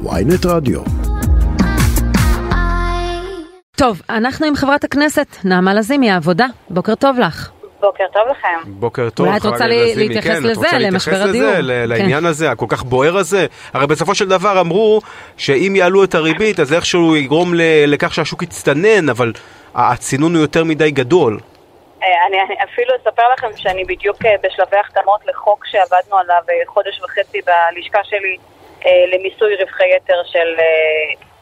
ויינט רדיו. טוב, אנחנו עם חברת הכנסת נעמה לזימי, העבודה. בוקר טוב לך. בוקר טוב לכם. בוקר טוב, אולי את רוצה חברת לי- הכנסת לזימי. להתייחס כן, את לזה, רוצה למשבר להתייחס הדיור. לזה, כן. לעניין הזה, הכל כך בוער הזה? הרי בסופו של דבר אמרו שאם יעלו את הריבית, אז איכשהו יגרום לכך שהשוק יצטנן, אבל הצינון הוא יותר מדי גדול. אה, אני אני אפילו אספר לכם שאני בדיוק אה, בשלבי החתמות לחוק שעבדנו עליו אה, חודש וחצי בלשכה שלי למיסוי רווחי יתר של אה,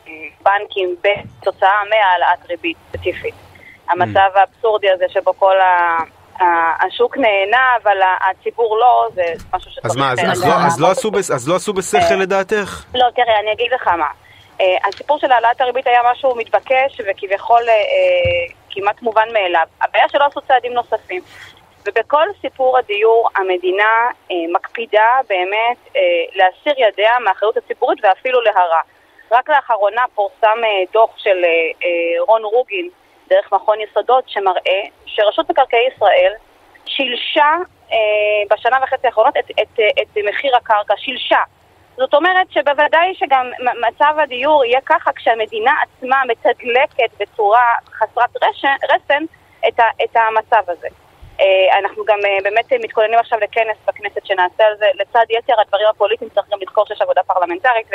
אה, בנקים בתוצאה מהעלאת ריבית ספציפית. המצב האבסורדי הזה שבו כל ה... השוק נהנה, אבל הציבור לא, זה משהו שצריך... אז מה, אז- אה, לא- לא עשו אז לא עשו בשכל לדעתך? לא, תראה, אני אגיד לך מה. הסיפור של העלאת הריבית היה משהו מתבקש וכביכול כמעט מובן מאליו. הבעיה שלא עשו צעדים נוספים. ובכל סיפור הדיור המדינה uh, מקפידה באמת uh, להסיר ידיה מהאחריות הציבורית ואפילו להרע. רק לאחרונה פורסם uh, דוח של uh, uh, רון רוגין דרך מכון יסודות שמראה שרשות מקרקעי ישראל שילשה uh, בשנה וחצי האחרונות את, את, את, את מחיר הקרקע, שילשה. זאת אומרת שבוודאי שגם מצב הדיור יהיה ככה כשהמדינה עצמה מתדלקת בצורה חסרת רשן, רסן את, ה, את המצב הזה. אה, אנחנו גם אה, באמת מתכוננים עכשיו לכנס בכנסת שנעשה על זה. לצד יתר הדברים הפוליטיים צריך גם לזכור שיש עבודה פרלמנטרית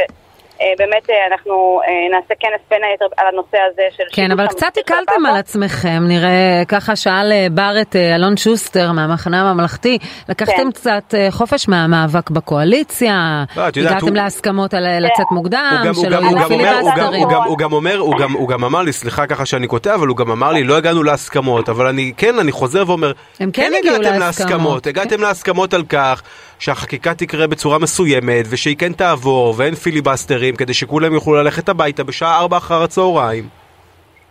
ובאמת אנחנו אה, נעשה כנס בין היתר על הנושא הזה של... כן, אבל קצת הקלתם. על עצמכם, נראה, ככה שאל אה, בר את אה, אלון שוסטר מהמחנה הממלכתי, לקחתם כן. קצת אה, חופש מהמאבק בקואליציה, לא, הגעתם להסכמות על אה, לצאת מוקדם, שלא יהיו פיליבסטרים. הוא גם- אומר, הוא גם- אמר לי, סליחה ככה שאני קוטע, אבל הוא גם אמר לי, לא הגענו להסכמות, אבל אני, כן, אני חוזר ואומר, הם כן הגיעו הגעתם להסכמות, כן. הגעתם להסכמות על כך שהחקיקה תקרה בצורה מסוימת, ושהיא כן תעבור, ואין פיליבסטרים, כדי שכולם יוכלו ללכת הביתה בשעה 4 אחר הצהריים.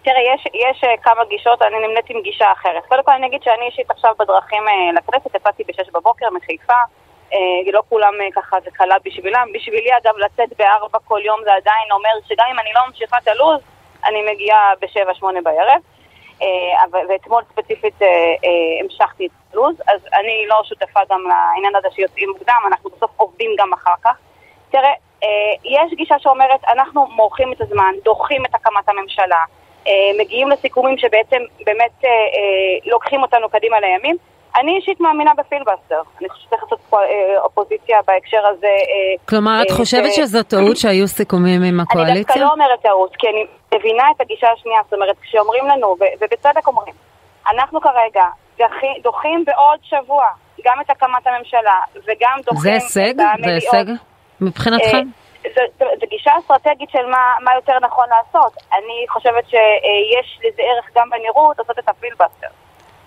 תראה, יש, יש אה, כמה גישות, אני נמנית עם גישה אחרת. קודם כל אני אגיד שאני אישית עכשיו בדרכים אה, לכנסת, יצאתי בשש בבוקר מחיפה, אה, לא כולם אה, ככה זה קלה בשבילם. בשבילי אגב לצאת בארבע כל יום זה עדיין אומר שגם אם אני לא ממשיכה את הלו"ז, אני מגיעה בשבע שמונה בערב. אה, ואתמול ספציפית אה, אה, המשכתי את הלו"ז, אז אני לא שותפה גם לעניין הזה שיוצאים מוקדם, אנחנו בסוף עובדים גם אחר כך. תראה, אה, יש גישה שאומרת, אנחנו מורחים את הזמן, דוחים את הקמת הממשלה, אה, מגיעים לסיכומים שבעצם באמת אה, לוקחים אותנו קדימה לימים. אני אישית מאמינה בפילבסטר. אני חושבת שצריך לעשות פה אופוזיציה בהקשר הזה. כלומר, את חושבת שזו טעות שהיו סיכומים עם אני דווקא הקואליציה? לא אומרת טעות, כי אני מבינה את הגישה השנייה, זאת אומרת, כשאומרים לנו, ובצדק אומרים, אנחנו כרגע דוחים בעוד שבוע גם את הקמת הממשלה, וגם דוחים זה הישג? את זה המליאות. הישג מבחינתכם? אה, זו- גישה אסטרטגית של מה, מה יותר נכון לעשות. אני חושבת שיש לזה ערך גם בנראות לעשות את הפילבסטר.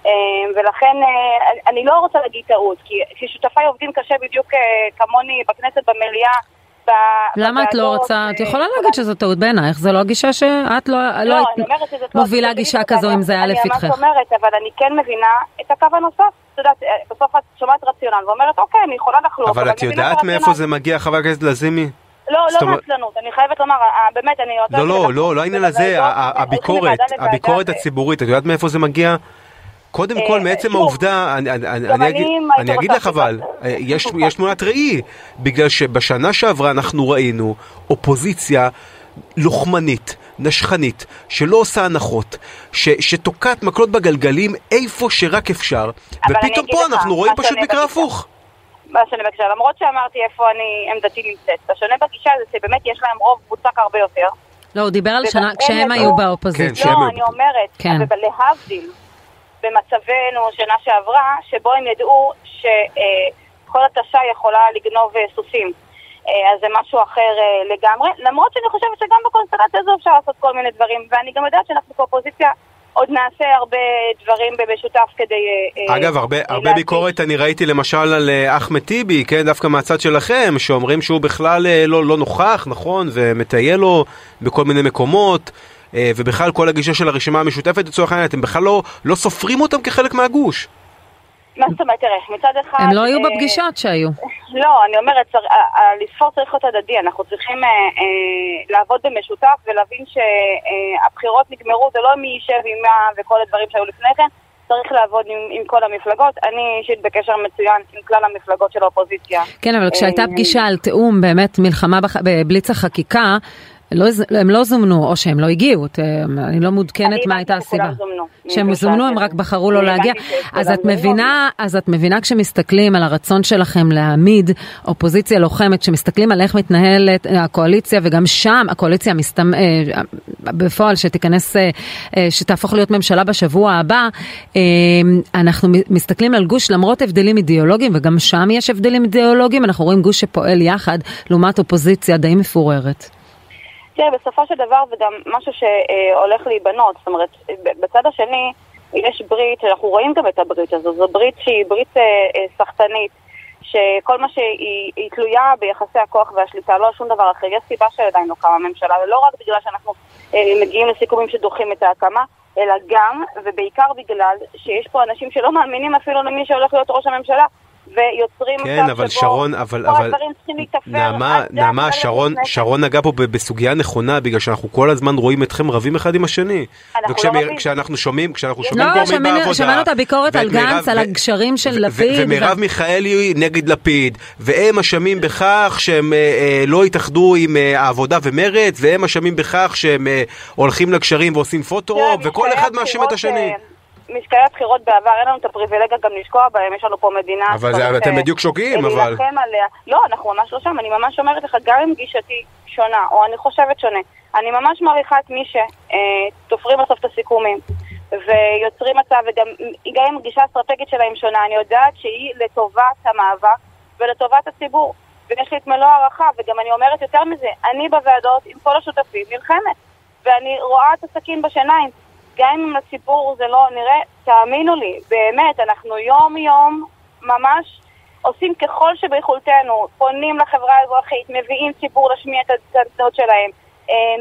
אה, ולכן אה, אני- לא רוצה להגיד טעות, כי כששותפיי עובדים קשה בדיוק כמוני בכנסת, במליאה, למה את לא רוצה? את אה, יכולה להגיד שזו טעות בעינייך, זו לא גישה שאת לא לא לא, היית אני לא... מובילה גישה כזו אני- אם זה היה אני לפתחך. ממש אומרת, אבל אני כן מבינה את הקו הנוסף. את יודעת, אה, בסוף את שומעת רציונל ואומרת, אוקיי, אני יכולה לחלוק, אבל את אני יודעת מאיפה. זה מגיע, חברת הכנסת לזימי? לא, לא מעצלנות, אני חייבת לומר, אה, באמת, אני רוצה... לא, לא, לא, לא העניין הזה, הביקורת, הביקורת הציבורית, את יודעת מאיפה זה מגיע? קודם אה, כל, מעצם העובדה, אני- אגיד- לך אבל. אה, יש יש תמונת ראי, בגלל שבשנה שעברה אנחנו ראינו אופוזיציה לוחמנית, נשכנית, שלא עושה הנחות, ש- שתוקעת מקלות בגלגלים איפה שרק אפשר, ופתאום פה לך, אנחנו רואים פשוט מקרה. הפוך. מה שאני מבקשה, למרות שאמרתי איפה אני, עמדתי נמצאת. השונה בגישה זה שבאמת יש להם רוב מוצק הרבה יותר. לא, הוא דיבר על שנה הם כשהם היו כן, באופוזיציה. לא, אני אומרת, כן. אבל להבדיל, במצבנו שנה שעברה, שבו הם ידעו שכל התשה יכולה לגנוב אה, סוסים. אה, אז זה משהו אחר אה, לגמרי, למרות שאני חושבת שגם בקונסטלציה הזו אפשר לעשות כל מיני דברים, ואני גם יודעת שאנחנו כאופוזיציה עוד נעשה הרבה דברים במשותף כדי... אגב, הרבה, הרבה. ביקורת אני ראיתי למשל על אחמד טיבי, כן, דווקא מהצד שלכם, שאומרים שהוא בכלל לא, לא נוכח, נכון, ומטייל לו בכל מיני מקומות, ובכלל כל הגישה של הרשימה המשותפת לצורך העניין, אתם בכלל לא, לא סופרים אותם כחלק מהגוש. מה זאת אומרת, תראה, מצד אחד... הם לא היו אה, בפגישות שהיו. לא, אני אומרת, לספור צריך להיות הדדי, אנחנו צריכים אה, אה, לעבוד במשותף ולהבין שהבחירות נגמרו, זה לא מי יישב עם מה וכל הדברים שהיו לפני כן, צריך לעבוד עם, עם כל המפלגות. אני אישית בקשר מצוין עם כלל המפלגות של האופוזיציה. כן, אבל כשהייתה אה, פגישה על תיאום, באמת מלחמה. בבליץ החקיקה, לא, הם לא זומנו, או שהם לא הגיעו, אני לא מעודכנת מה הייתה הסיבה. שהם זומנו, הם רק בחרו לא להגיע. אז את מבינה, אז את מבינה כשמסתכלים על הרצון שלכם להעמיד אופוזיציה לוחמת, שמסתכלים על איך מתנהלת הקואליציה, וגם שם הקואליציה מסתמ... אה, בפועל שתיכנס, אה, שתהפוך להיות ממשלה בשבוע הבא, אה, אנחנו מסתכלים על גוש למרות הבדלים אידיאולוגיים, וגם שם יש הבדלים אידיאולוגיים, אנחנו רואים גוש שפועל יחד, לעומת אופוזיציה די מפוררת. תראה, בסופו של דבר זה גם משהו שהולך להיבנות, זאת אומרת, בצד השני יש ברית, אנחנו רואים גם את הברית הזו, זו ברית שהיא ברית אה, אה, סחטנית, שכל מה שהיא תלויה ביחסי הכוח והשליטה, לא שום דבר אחר. יש סיבה שעדיין לא קמה ממשלה, ולא רק בגלל שאנחנו אה, מגיעים לסיכומים שדוחים את ההקמה, אלא גם, ובעיקר בגלל, שיש פה אנשים שלא מאמינים אפילו למי שהולך להיות ראש הממשלה. ויוצרים כן, מצב אבל שבו שרון, אבל, כל אבל... הדברים צריכים להתאפר. נעמה, נעמה שרון, שרון נגע פה בסוגיה נכונה, בגלל שאנחנו כל הזמן רואים אתכם רבים אחד עם השני. אנחנו לא רבים. כשאנחנו שומעים, כשאנחנו שומעים לא, גורמים בעבודה... שמענו את הביקורת על גנץ, על הגשרים של לפיד. ומרב מיכאלי נגד לפיד, והם אשמים בכך שהם אה, אה, לא התאחדו עם אה, העבודה ומרצ, והם אשמים בכך שהם הולכים לגשרים ועושים פוטו, וכל אחד מאשים את השני. משקעי הבחירות בעבר, אין לנו את הפריבילגיה גם לשקוע בהם, יש לנו פה מדינה... אבל זה, אתם בדיוק שוקעים, אבל... להילחם עליה. לא, אנחנו ממש לא שם, אני ממש אומרת לך, גם אם גישתי שונה, או אני חושבת שונה, אני ממש מעריכה את מי שתופרים בסוף את הסיכומים, ויוצרים מצב, וגם גם אם הגישה האסטרטגית שלהם שונה, אני יודעת שהיא לטובת המאבק ולטובת הציבור. ויש לי את מלוא הערכה, וגם אני אומרת יותר מזה, אני בוועדות עם כל השותפים נלחמת, ואני רואה את הסכין בשיניים. גם אם לציבור זה לא נראה, תאמינו לי, באמת, אנחנו יום-יום ממש עושים ככל שביכולתנו, פונים לחברה האזרחית, מביאים ציבור להשמיע את הצדדות שלהם,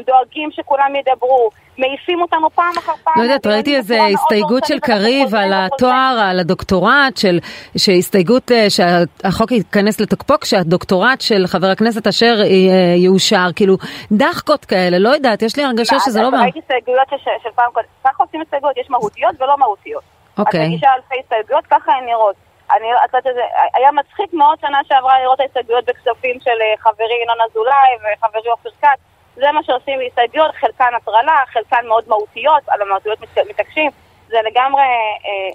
דואגים שכולם ידברו, מעיפים אותנו פעם אחר פעם. לא יודעת, ראיתי איזו הסתייגות של קריב על התואר, על הדוקטורט, של, שהסתייגות אה, שהחוק ייכנס לתוקפו כשהדוקטורט של חבר הכנסת אשר אה, יאושר, כאילו דחקות כאלה, לא יודעת, יש לי הרגשה שזה לא... ראיתי הסתייגויות של פעם קודם, ככה עושים הסתייגויות, יש מהותיות ולא מהותיות. אוקיי. את מגישה אלפי הסתייגויות, ככה הן נראות. אני, את יודעת, היה מצחיק מאוד שנה שעברה לראות ההסתייגויות בכספים של אה, חברי ינון אזולאי וחברי אופיר כץ. זה מה שעושים בהסתייגויות, חלקן הטרלה, חלקן מאוד מהותיות, על המהותיות מתעקשים. זה לגמרי...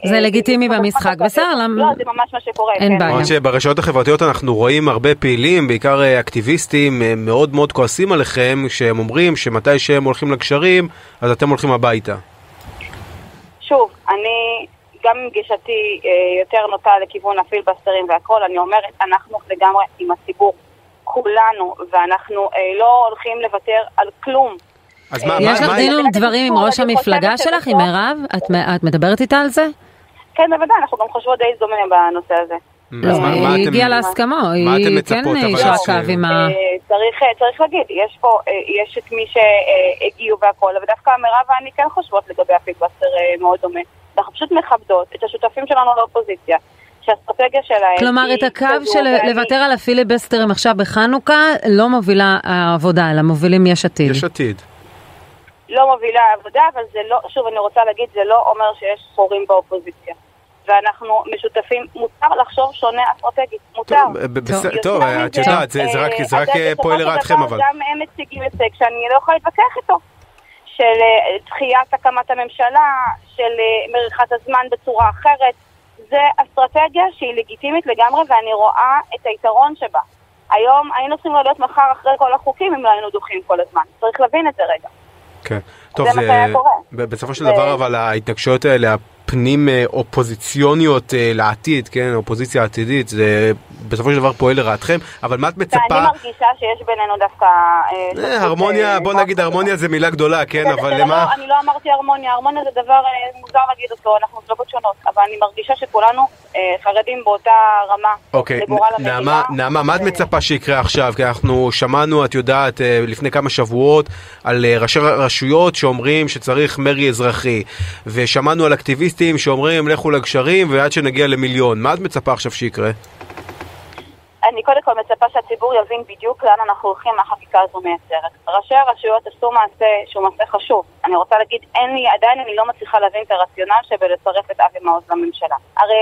אה, זה לגיטימי במשחק, בסדר, למה... לא, זה ממש מה שקורה. אין כן. בעיה. למרות שברשתות החברתיות אנחנו רואים הרבה פעילים, בעיקר אה, אקטיביסטים, מאוד מאוד כועסים עליכם, שהם אומרים שמתי שהם הולכים לגשרים, אז אתם הולכים הביתה. שוב, אני, גם עם גישתי אה, יותר נוטה לכיוון הפילבסטרים והכל, אני אומרת, אנחנו לגמרי עם הציבור. כולנו, ואנחנו אה, לא הולכים לוותר על כלום. אז מה, יש לך דין ודברים עם ראש המפלגה שלך, עם מירב? את מדברת איתה על זה? כן, בוודאי, אנחנו גם חושבות די דומה בנושא הזה. לא, היא הגיעה להסכמו, היא כן אישה קו עם ה... צריך להגיד, יש פה, יש את מי שהגיעו והכל, ודווקא מירב ואני כן חושבות לגבי הפיגבסטר מאוד דומה. אנחנו פשוט מכבדות את השותפים שלנו לאופוזיציה. שהאסטרטגיה שלהם... כלומר, את הקו של לוותר על הפיליבסטרים עכשיו בחנוכה לא מובילה העבודה, אלא מובילים יש עתיד. יש עתיד. לא מובילה העבודה, אבל זה לא, שוב, אני רוצה להגיד, זה לא אומר שיש חורים באופוזיציה. ואנחנו משותפים, מותר לחשוב שונה אסטרטגית, מותר. טוב, את יודעת, זה רק פועל לרעתכם אבל. גם הם מציגים הישג שאני לא יכולה להתווכח איתו. של דחיית הקמת הממשלה, של מריחת הזמן בצורה אחרת. זה אסטרטגיה שהיא לגיטימית לגמרי ואני רואה את היתרון שבה. היום היינו צריכים להיות מחר אחרי כל החוקים אם לא היינו דוחים כל הזמן. צריך להבין את זה רגע. כן. טוב, זה, זה בסופו של דבר אבל ההתנגשויות האלה, פנים אה, אופוזיציוניות אה, לעתיד, כן, אופוזיציה עתידית, זה בסופו של דבר פועל לרעתכם, אבל מה את מצפה... אני מרגישה שיש בינינו דווקא... אה, הרמוניה, בוא נגיד הרמוניה זה מילה גדולה, כן, אבל למה... אני לא אמרתי הרמוניה, הרמוניה זה דבר מוזר להגיד אותו, אנחנו מפלגות שונות, אבל אני מרגישה שכולנו חרדים באותה רמה אוקיי, נעמה, נעמה, מה את מצפה שיקרה עכשיו? כי אנחנו שמענו, את יודעת, לפני כמה שבועות על ראשי רשויות שאומרים שצריך מרי אזרחי, ושמענו על אקטיביסטים אקטיביסטים שאומרים לכו לגשרים ועד שנגיע למיליון. מה את מצפה עכשיו שיקרה? אני קודם כל מצפה שהציבור יבין בדיוק לאן אנחנו הולכים מהחקיקה הזו מייצרת. ראשי הרשויות עשו מעשה שהוא מעשה חשוב. אני רוצה להגיד, אין לי, עדיין אני לא מצליחה להבין את הרציונל שבלצרף את אבי מעוז לממשלה. הרי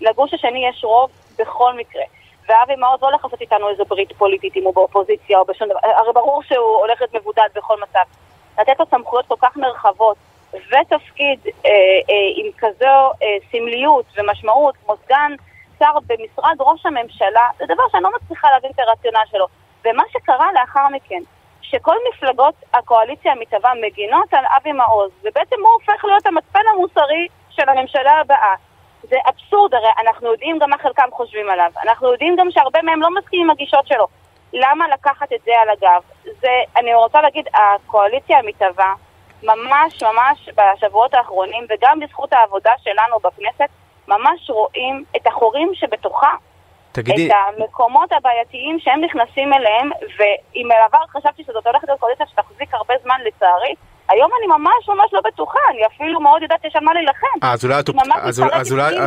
לגוש השני יש רוב בכל מקרה. ואבי מעוז לא הולך לעשות איתנו איזה ברית פוליטית אם הוא באופוזיציה או בשום דבר, הרי ברור שהוא הולך להיות מבודד בכל מצב. לתת לו סמכויות כל כך נרחבות ותפקיד אה, אה, עם כזו אה, סמליות ומשמעות כמו סגן שר במשרד ראש הממשלה, זה דבר שאני לא מצליחה להבין את הרציונל שלו. ומה שקרה לאחר מכן, שכל מפלגות הקואליציה המתהווה מגינות על אבי מעוז, ובעצם הוא הופך להיות המצפן המוסרי של הממשלה הבאה. זה אבסורד, הרי אנחנו יודעים גם מה חלקם חושבים עליו. אנחנו יודעים גם שהרבה מהם לא מסכימים עם הגישות שלו. למה לקחת את זה על הגב? זה, אני רוצה להגיד, הקואליציה המתהווה, ממש ממש בשבועות האחרונים, וגם בזכות העבודה שלנו בכנסת, ממש רואים את החורים שבתוכה. תגידי... את המקומות הבעייתיים שהם נכנסים אליהם, ואם בעבר חשבתי שזאת הולכת להיות קואליציה שתחזיק הרבה זמן לצערי, היום אני ממש ממש לא בטוחה, אני אפילו מאוד יודעת שיש על מה להילחם. אה, אז אולי את, אופ...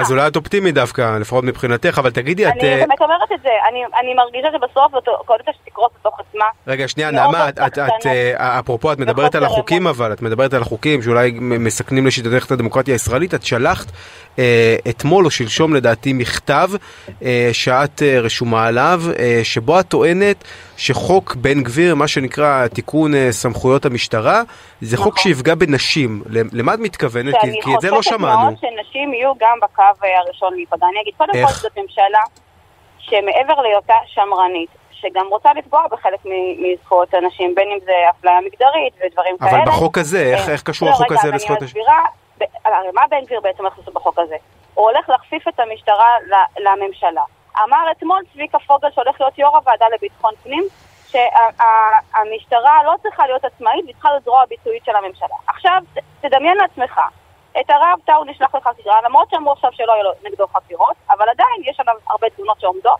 אולי, אופטימית דווקא, לפחות מבחינתך, אבל תגידי, את... אני באמת אומרת את זה, אני, אני מרגישה שבסוף זאת קואליציה שתקרוס בתוך עצמה. רגע, שנייה, נעמה, את, את, את, אה, אפרופו, את מדברת על החוקים אבל, את מדברת על החוקים שאולי מסכנים לשיטתך את הדמוקרטיה הישראלית, את שלחת אה, אתמול או שלשום לדעתי מכתב אה, שאת אה, רשומה עליו, אה, שבו את טוענת שחוק בן גביר, מה שנקרא תיקון אה, סמכויות המשטרה, זה נכון. חוק שיפגע בנשים. למה את מתכוונת? כי, כי את זה לא שמענו. אני חושבת מאוד שנשים יהיו גם בקו אה, הראשון להיפגע. אני אגיד, קודם כל זאת ממשלה שמעבר להיותה שמרנית, שגם רוצה לפגוע בחלק מזכויות הנשים, בין אם זה אפליה מגדרית ודברים אבל כאלה. אבל בחוק הזה, איך, איך קשור לא, החוק רגע, הזה לזכויות הנשים? הרי מה בן גביר בעצם הולך לעשות בחוק הזה? הוא הולך להכפיף את המשטרה לממשלה. אמר אתמול צביקה פוגל שהולך להיות יו"ר הוועדה לביטחון פנים, שהמשטרה לא צריכה להיות עצמאית, היא צריכה להיות זרוע ביצועית של הממשלה. עכשיו, תדמיין לעצמך, את הרב טאו נשלח לחקירה, למרות שאמרו עכשיו שלא יהיו נגדו חקירות, אבל עדיין יש עליו הרבה תלונות שעומדות.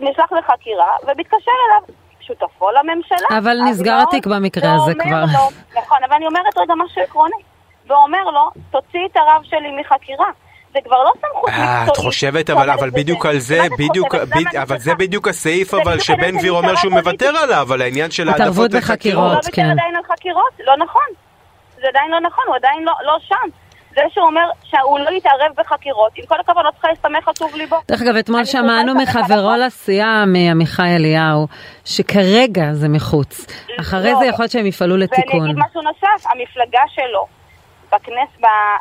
נשלח לחקירה ומתקשר אליו שותפו לממשלה. אבל נסגר התיק במקרה הזה כבר. לו, נכון, אבל אני אומרת רגע משהו עקרוני. ואומר לו, תוציא את הרב שלי מחקירה. זה כבר לא סמכות מקצועית. אה, את חושבת, אבל, אבל בדיוק על זה, בדיוק, אבל זה בדיוק הסעיף, אבל שבן גביר אומר שהוא מוותר עליו, על העניין של העדפות בחקירות, כן. הוא לא עדיין על חקירות, לא נכון. זה עדיין לא נכון, הוא עדיין לא, לא שם. זה שהוא אומר שהוא לא יתערב בחקירות, עם כל הכבוד לא צריכה להסתמך על טוב ליבו. דרך אגב, אתמול שמענו מחברו לסיעה, מעמיחי אליהו, שכרגע זה מחוץ. אחרי זה יכול להיות שהם יפעלו לתיקון. ואני אגיד משהו נוסף, המפלגה שלו,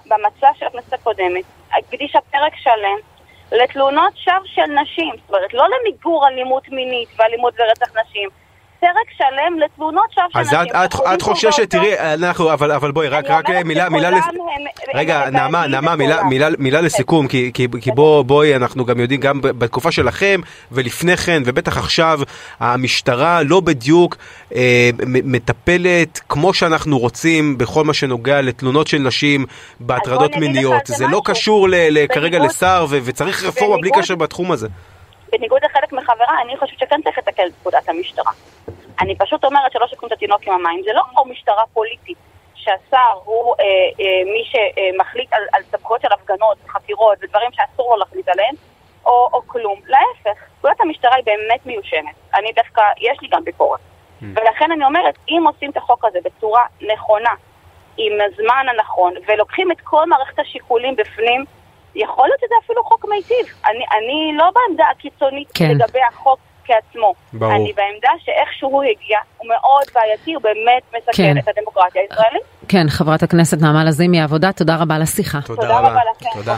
במצע של הכנסת הקודמת, הקדישה פרק שלם לתלונות שווא של נשים, זאת אומרת, לא למיגור אלימות מינית ואלימות ורצח נשים, פרק שלם לתלונות שווא של נשים. אז את, את חוששת, תראי, אנחנו, אבל, אבל בואי, רק, רק מילה, מילה, לס... רגע, נעמה, נעמה, מילה, מילה, מילה לסיכום, כי, כי, כי בוא, בואי, אנחנו גם יודעים, גם בתקופה שלכם, ולפני כן, ובטח עכשיו, המשטרה לא בדיוק אה, מטפלת כמו שאנחנו רוצים בכל מה שנוגע לתלונות של נשים בהטרדות מיניות. זה לא קשור כרגע לשר, וצריך רפורמה בלי קשר בתחום הזה. בניגוד לחלק מחבריי, אני חושבת שכן צריך לתקן את פקודת המשטרה. אני פשוט אומרת שלא שוקלים את התינוק עם המים. זה לא כמו משטרה פוליטית, שהשר הוא אה, אה, מי שמחליט על, על סמכויות של הפגנות, חקירות ודברים שאסור לו להחליט עליהם, או, או כלום. להפך, פקודת המשטרה היא באמת מיושנת. אני דווקא, יש לי גם ביקורת. Mm. ולכן אני אומרת, אם עושים את החוק הזה בצורה נכונה, עם הזמן הנכון, ולוקחים את כל מערכת השיקולים בפנים, יכול להיות שזה אפילו חוק מיטיב. אני, אני לא בעמדה הקיצונית כן. לגבי החוק כעצמו. ברור. אני בעמדה שאיך שהוא הגיע הוא מאוד בעייתי, הוא באמת מסכן כן. את הדמוקרטיה הישראלית. כן, חברת הכנסת נעמה לזימי, עבודה, תודה רבה על השיחה. תודה, תודה רבה לכם. תודה.